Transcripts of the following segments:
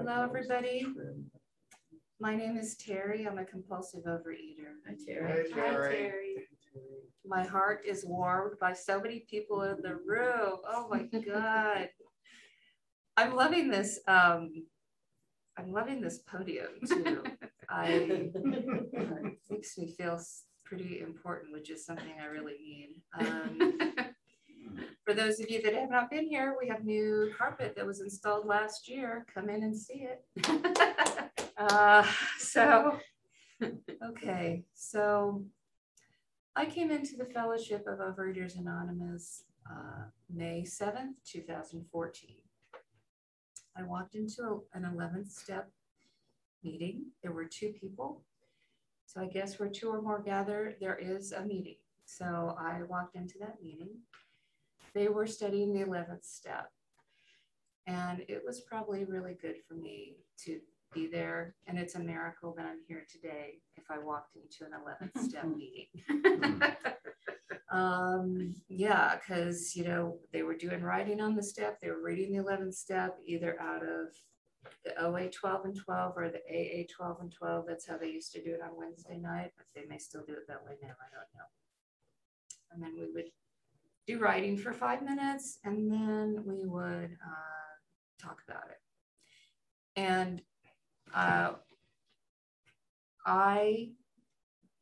Hello, everybody. My name is Terry. I'm a compulsive overeater. Hi, Terry. Hi, Terry. My heart is warmed by so many people in the room. Oh my God. I'm loving this. Um, I'm loving this podium too. I it makes me feel pretty important, which is something I really need. Um, for those of you that have not been here, we have new carpet that was installed last year. Come in and see it. Uh, so, okay, so I came into the Fellowship of Overeaters Anonymous uh, May 7th, 2014. I walked into a- an 11th step meeting. There were two people. So I guess where two or more gather, there is a meeting. So I walked into that meeting. They were studying the 11th step. And it was probably really good for me to be there. And it's a miracle that I'm here today if I walked into an 11th step meeting. um, yeah, because, you know, they were doing writing on the step, they were reading the 11th step either out of the OA 12 and 12 or the AA 12 and 12. That's how they used to do it on Wednesday night, but they may still do it that way now. I don't know. And then we would do writing for five minutes and then we would uh, talk about it. And uh, I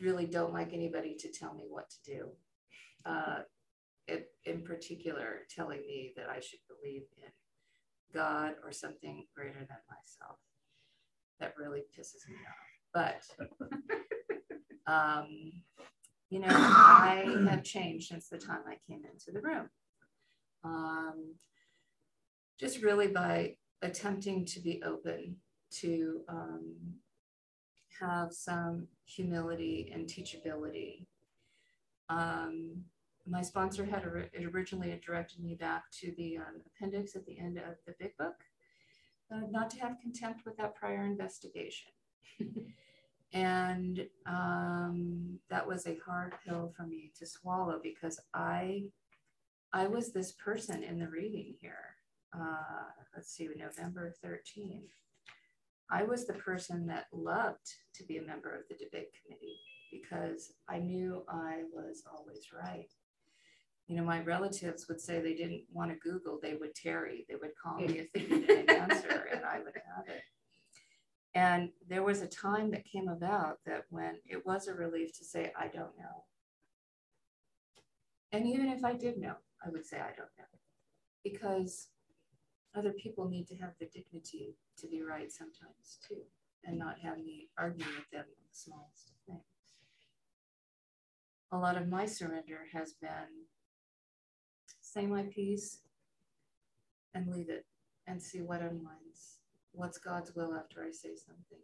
really don't like anybody to tell me what to do. Uh, it, in particular, telling me that I should believe in God or something greater than myself. That really pisses me off. But, um, you know, I have changed since the time I came into the room. Um, just really by attempting to be open to um, have some humility and teachability. Um, my sponsor had ori- originally directed me back to the um, appendix at the end of the big book, uh, not to have contempt without prior investigation. and um, that was a hard pill for me to swallow because I, I was this person in the reading here. Uh, let's see, November 13. I was the person that loved to be a member of the debate committee because I knew I was always right. You know, my relatives would say they didn't want to Google, they would Terry, they would call me if they needed an answer, and I would have it. And there was a time that came about that when it was a relief to say, I don't know. And even if I did know, I would say, I don't know. Because other people need to have the dignity to be right sometimes too, and not have me argue with them on the smallest of things. A lot of my surrender has been say my piece and leave it and see what unwinds. What's God's will after I say something?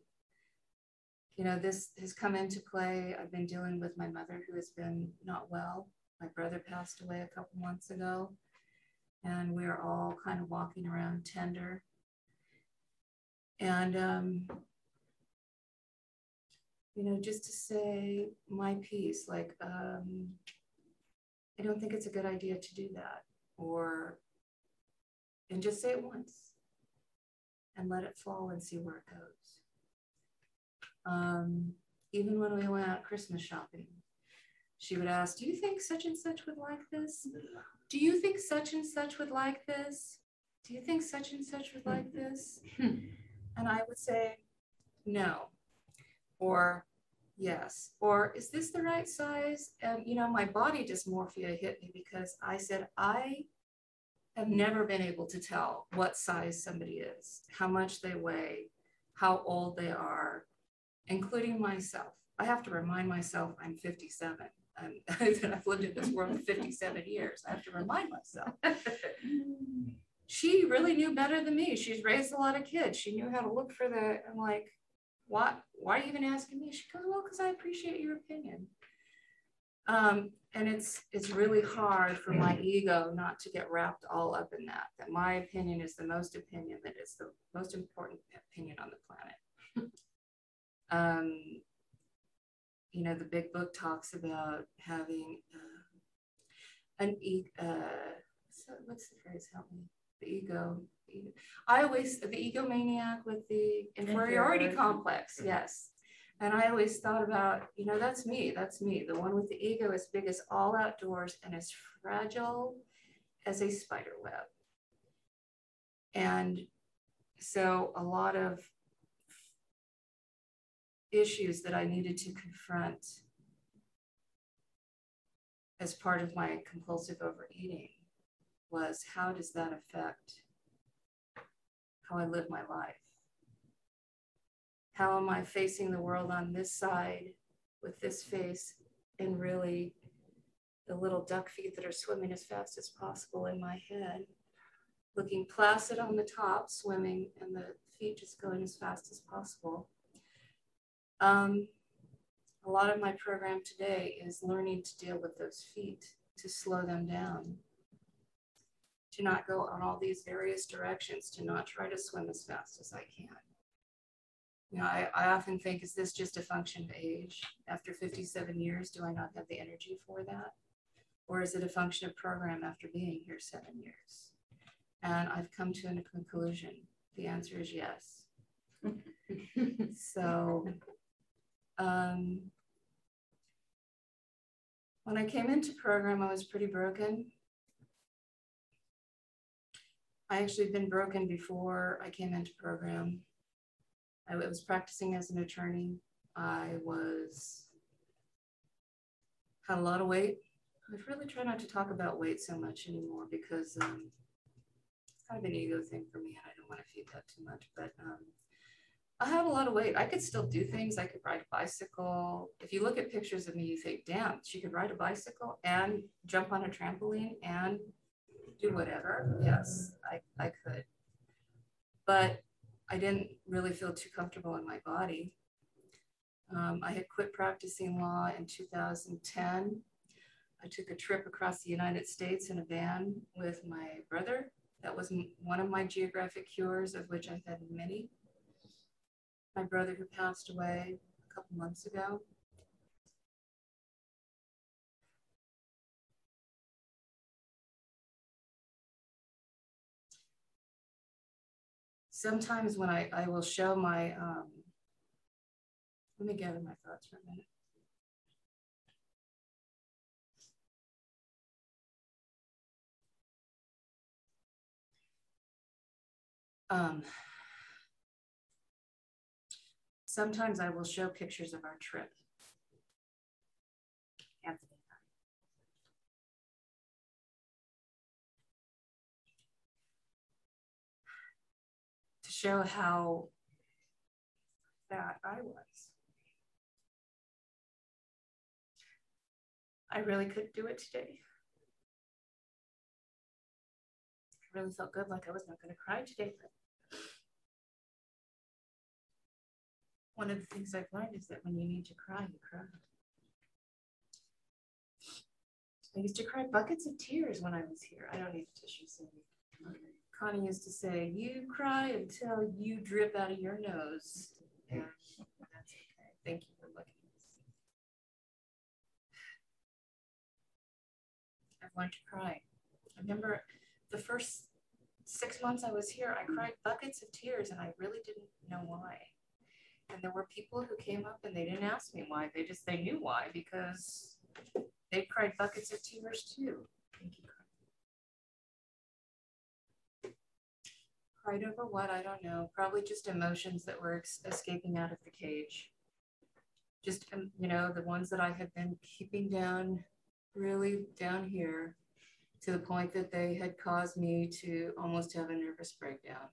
You know, this has come into play. I've been dealing with my mother who has been not well. My brother passed away a couple months ago and we are all kind of walking around tender. And, um, you know, just to say my piece, like, um, I don't think it's a good idea to do that, or, and just say it once and let it fall and see where it goes. Um, even when we went out Christmas shopping, she would ask, Do you think such and such would like this? Do you think such and such would like this? Do you think such and such would like this? And I would say, No, or yes, or is this the right size? And, you know, my body dysmorphia hit me because I said, I have never been able to tell what size somebody is, how much they weigh, how old they are, including myself. I have to remind myself I'm 57 and I've lived in this world 57 years. I have to remind myself. she really knew better than me. She's raised a lot of kids. She knew how to look for the, I'm like, why, why are you even asking me? She goes, well, because I appreciate your opinion. Um, and it's it's really hard for my ego not to get wrapped all up in that. That my opinion is the most opinion that is the most important opinion on the planet. um, you know, the big book talks about having uh, an e. Uh, so what's the phrase? Help me. the ego. I always, the egomaniac with the inferiority complex, yes. And I always thought about, you know, that's me, that's me, the one with the ego as big as all outdoors and as fragile as a spider web. And so a lot of issues that I needed to confront as part of my compulsive overeating was how does that affect how I live my life? How am I facing the world on this side with this face and really the little duck feet that are swimming as fast as possible in my head, looking placid on the top, swimming, and the feet just going as fast as possible. Um, a lot of my program today is learning to deal with those feet, to slow them down, to not go on all these various directions, to not try to swim as fast as I can. You know, I, I often think, is this just a function of age? After 57 years, do I not have the energy for that? Or is it a function of program after being here seven years? And I've come to a conclusion. The answer is yes. so um, when I came into program, I was pretty broken. I actually had been broken before I came into program. I was practicing as an attorney. I was had a lot of weight. I really try not to talk about weight so much anymore because um, it's kind of an ego thing for me, and I don't want to feed that too much. But um, I have a lot of weight. I could still do things. I could ride a bicycle. If you look at pictures of me, you think, damn, she could ride a bicycle and jump on a trampoline and do whatever. Yes, I, I could. But I didn't really feel too comfortable in my body. Um, I had quit practicing law in 2010. I took a trip across the United States in a van with my brother. That was one of my geographic cures, of which I've had many my brother who passed away a couple months ago. Sometimes when I, I will show my, um, let me gather my thoughts for a minute. Um, Sometimes I will show pictures of our trip. Anthony To show how fat I was. I really couldn't do it today. I really felt good, like I was not going to cry today, but one of the things I've learned is that when you need to cry, you cry. I used to cry buckets of tears when I was here. I don't need a tissue, so Connie used to say, "You cry until you drip out of your nose." And that's okay. Thank you for looking. I've learned to cry. I remember the first six months I was here, I cried buckets of tears, and I really didn't know why. And there were people who came up and they didn't ask me why. They just, they knew why because they cried buckets of tears too. Thank you. Cried over what? I don't know. Probably just emotions that were escaping out of the cage. Just, um, you know, the ones that I had been keeping down, really down here to the point that they had caused me to almost have a nervous breakdown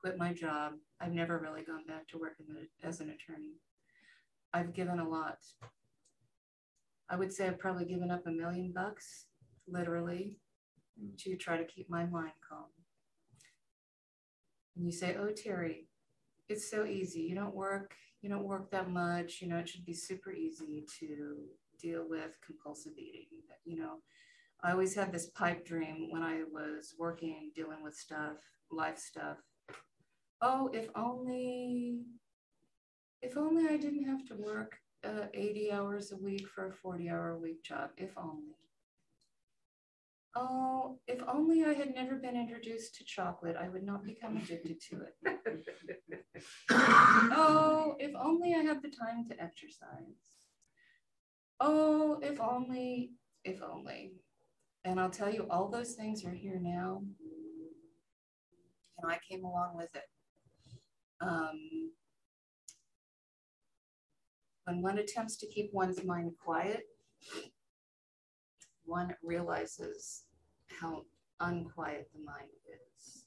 quit my job. I've never really gone back to work as an attorney. I've given a lot. I would say I've probably given up a million bucks, literally, to try to keep my mind calm. And you say, oh, Terry, it's so easy. You don't work, you don't work that much. You know, it should be super easy to deal with compulsive eating. You know, I always had this pipe dream when I was working, dealing with stuff, life stuff, oh, if only, if only I didn't have to work uh, 80 hours a week for a 40 hour a week job, if only. Oh, if only I had never been introduced to chocolate, I would not become addicted to it. oh, if only I had the time to exercise. Oh, if only, if only. And I'll tell you, all those things are here now. And I came along with it. Um, when one attempts to keep one's mind quiet, one realizes how unquiet the mind is.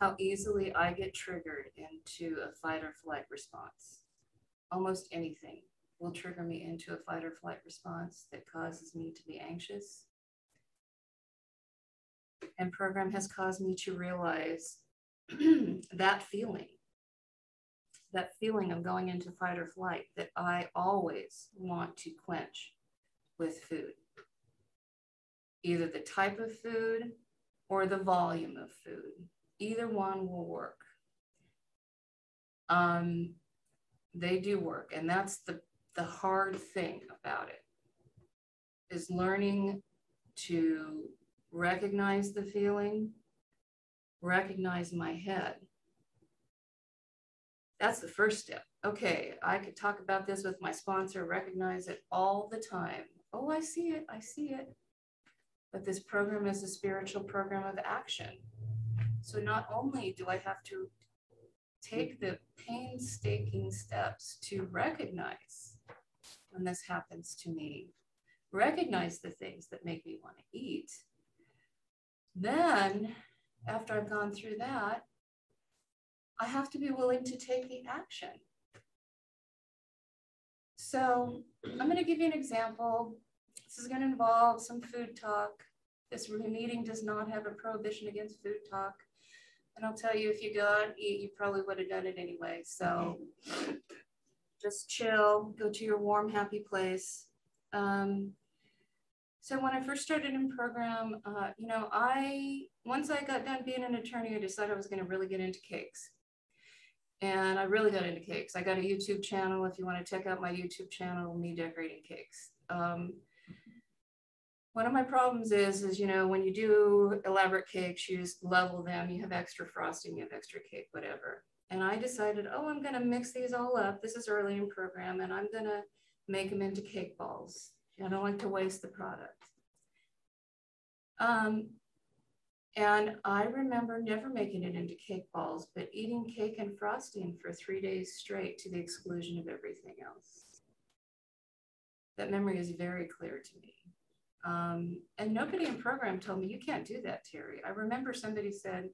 How easily I get triggered into a fight or flight response. Almost anything will trigger me into a fight or flight response that causes me to be anxious. And program has caused me to realize that feeling, that feeling of going into fight or flight that I always want to quench with food. Either the type of food or the volume of food. Either one will work. Um, they do work. And that's the, the hard thing about it is learning to recognize the feeling, recognize my head. That's the first step. Okay, I could talk about this with my sponsor, recognize it all the time. Oh, I see it, I see it. But this program is a spiritual program of action. So not only do I have to take the painstaking steps to recognize when this happens to me, recognize the things that make me want to eat. Then, after I've gone through that, I have to be willing to take the action. So, I'm going to give you an example. This is going to involve some food talk. This meeting does not have a prohibition against food talk. And I'll tell you, if you go out and eat, you probably would have done it anyway. So just chill, go to your warm, happy place. Um, so when I first started in program, uh, you know, I once I got done being an attorney, I decided I was going to really get into cakes. And I really got into cakes. I got a YouTube channel. If you want to check out my YouTube channel, me decorating cakes. Um, one of my problems is, is, you know, when you do elaborate cakes, you just level them, you have extra frosting, you have extra cake, whatever. And I decided, oh, I'm going to mix these all up. This is early in program, and I'm going to make them into cake balls. I don't like to waste the product. Um, and I remember never making it into cake balls, but eating cake and frosting for three days straight to the exclusion of everything else. That memory is very clear to me. Um, and nobody in program told me, you can't do that, Terry. I remember somebody said,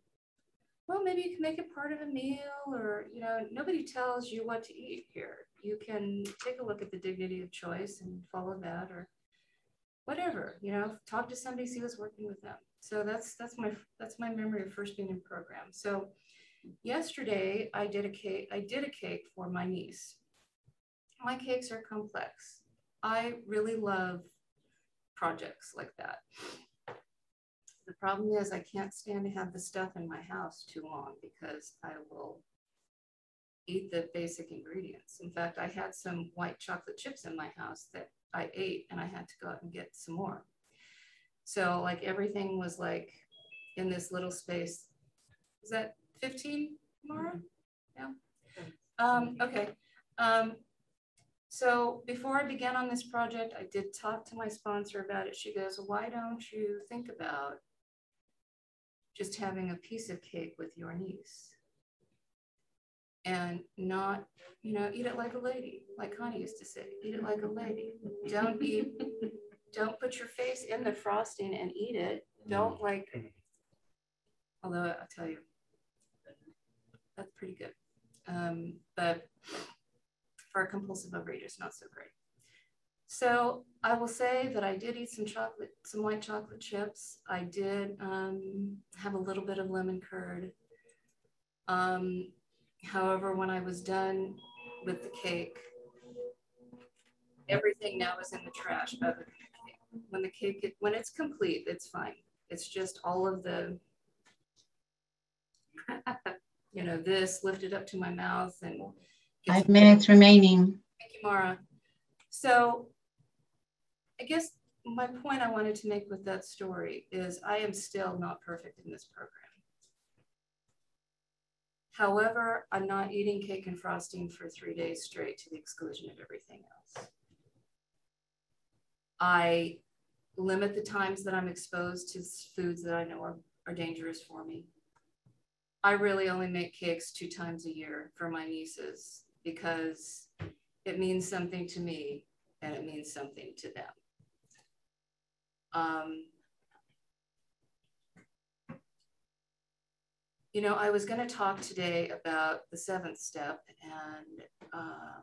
well, maybe you can make it part of a meal or, you know, nobody tells you what to eat here. You can take a look at the dignity of choice and follow that or whatever, you know, talk to somebody, see what's working with them. So that's, that's my, that's my memory of first being in program. So yesterday I did a cake, I did a cake for my niece. My cakes are complex. I really love projects like that. The problem is I can't stand to have the stuff in my house too long because I will eat the basic ingredients. In fact, I had some white chocolate chips in my house that I ate and I had to go out and get some more. So like everything was like in this little space. Is that 15, Mara? Yeah. Um, okay. Um, so before I began on this project, I did talk to my sponsor about it. She goes, why don't you think about just having a piece of cake with your niece? And not, you know, eat it like a lady, like Connie used to say, eat it like a lady. Don't eat, don't put your face in the frosting and eat it. Don't like, although I'll tell you, that's pretty good. Um, but for compulsive overeaters, not so great. So I will say that I did eat some chocolate, some white chocolate chips. I did um, have a little bit of lemon curd. Um, however, when I was done with the cake, everything now is in the trash the cake. When the cake, when it's complete, it's fine. It's just all of the, you know, this lifted up to my mouth and Five minutes remaining. Thank you, Mara. So I guess my point I wanted to make with that story is I am still not perfect in this program. However, I'm not eating cake and frosting for three days straight to the exclusion of everything else. I limit the times that I'm exposed to foods that I know are, are dangerous for me. I really only make cakes two times a year for my nieces because it means something to me and it means something to them. Um, you know, I was going to talk today about the seventh step and um,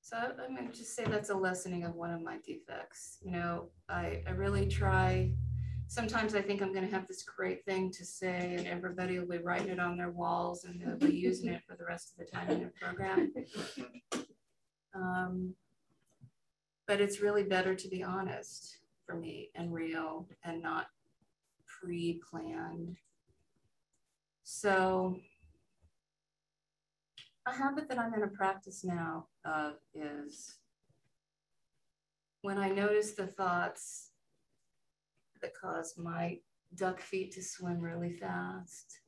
so I'm going to just say that's a lessening of one of my defects. You know, I, I really try sometimes I think I'm going to have this great thing to say, and everybody will be writing it on their walls and they'll be using it for the rest of the time in their program. Um, but it's really better to be honest for me and real and not pre planned. So, a habit that I'm going to practice now uh, is when I notice the thoughts that cause my duck feet to swim really fast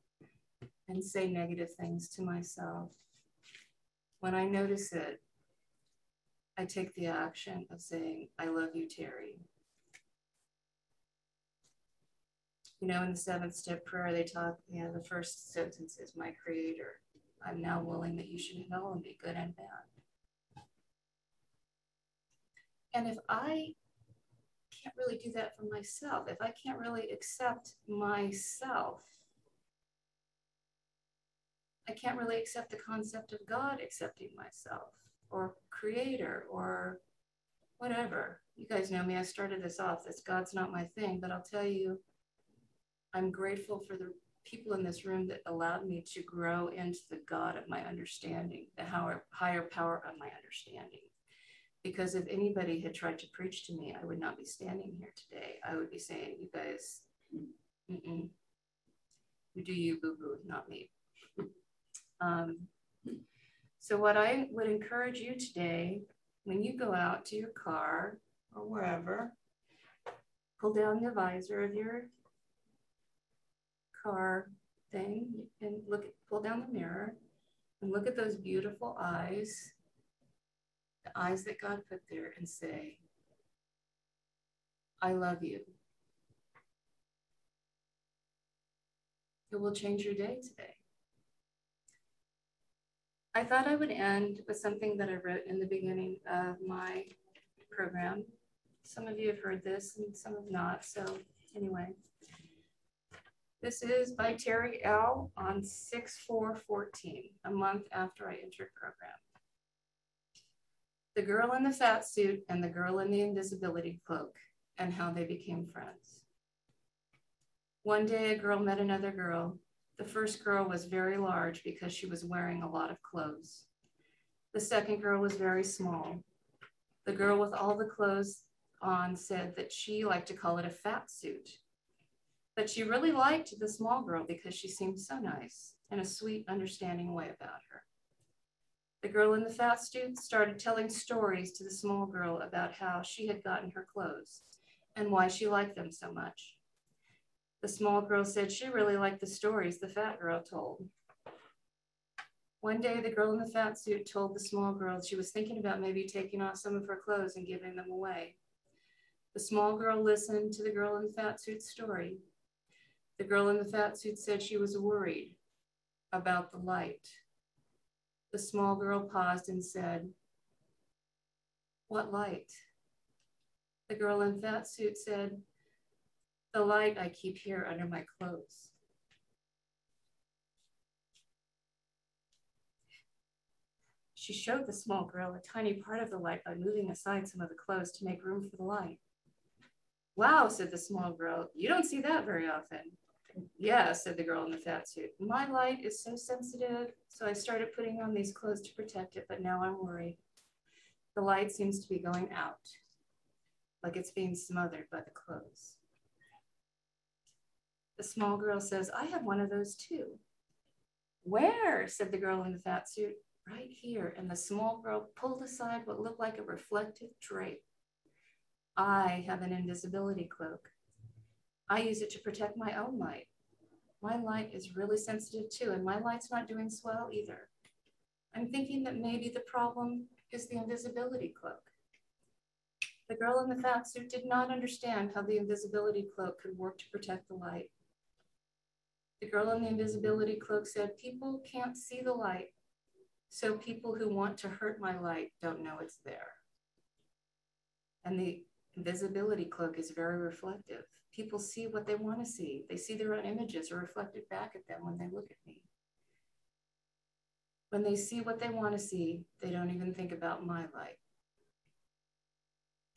and say negative things to myself. When I notice it, I take the action of saying, I love you, Terry. You know, in the seventh step prayer, they talk, you know, the first sentence is, My Creator, I'm now willing that you should know and be good and bad. And if I can't really do that for myself, if I can't really accept myself, I can't really accept the concept of God accepting myself or creator or whatever. You guys know me, I started this off. This God's not my thing, but I'll tell you, I'm grateful for the people in this room that allowed me to grow into the God of my understanding, the higher power of my understanding. Because if anybody had tried to preach to me, I would not be standing here today. I would be saying, you guys, you do you, boo boo, not me. Um, so, what I would encourage you today, when you go out to your car or wherever, pull down the visor of your car thing and look, pull down the mirror and look at those beautiful eyes the eyes that God put there and say, I love you. It will change your day today. I thought I would end with something that I wrote in the beginning of my program. Some of you have heard this and some have not. So, anyway, this is by Terry L. on 6 4 14, a month after I entered program the girl in the fat suit and the girl in the invisibility cloak and how they became friends. One day, a girl met another girl. The first girl was very large because she was wearing a lot of clothes. The second girl was very small. The girl with all the clothes on said that she liked to call it a fat suit, but she really liked the small girl because she seemed so nice and a sweet, understanding way about her. The girl in the fat suit started telling stories to the small girl about how she had gotten her clothes and why she liked them so much. The small girl said she really liked the stories the fat girl told. One day, the girl in the fat suit told the small girl she was thinking about maybe taking off some of her clothes and giving them away. The small girl listened to the girl in the fat suit's story. The girl in the fat suit said she was worried about the light the small girl paused and said, What light? The girl in fat suit said, The light I keep here under my clothes. She showed the small girl a tiny part of the light by moving aside some of the clothes to make room for the light. Wow, said the small girl. You don't see that very often. Yeah, said the girl in the fat suit. My light is so sensitive, so I started putting on these clothes to protect it, but now I'm worried. The light seems to be going out, like it's being smothered by the clothes. The small girl says, I have one of those too. Where? said the girl in the fat suit. right here. And the small girl pulled aside what looked like a reflective drape. I have an invisibility cloak. I use it to protect my own light. My light is really sensitive too, and my light's not doing swell either. I'm thinking that maybe the problem is the invisibility cloak. The girl in the fat suit did not understand how the invisibility cloak could work to protect the light. The girl in the invisibility cloak said, People can't see the light, so people who want to hurt my light don't know it's there. And the invisibility cloak is very reflective. People see what they want to see. They see their own images are reflected back at them when they look at me. When they see what they want to see, they don't even think about my light.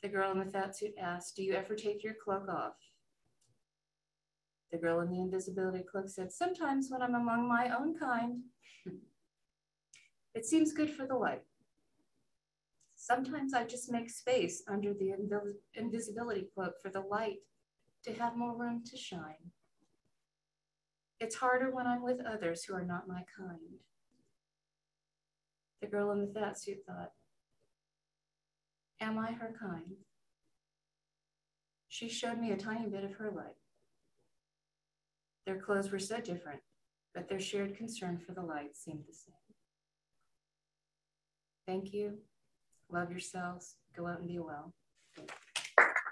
The girl in the fat suit asked, Do you ever take your cloak off? The girl in the invisibility cloak said, Sometimes when I'm among my own kind, it seems good for the light. Sometimes I just make space under the invisibility cloak for the light to have more room to shine. It's harder when I'm with others who are not my kind. The girl in the fat suit thought, Am I her kind? She showed me a tiny bit of her light. Their clothes were so different, but their shared concern for the light seemed the same. Thank you. Love yourselves. Go out and be well.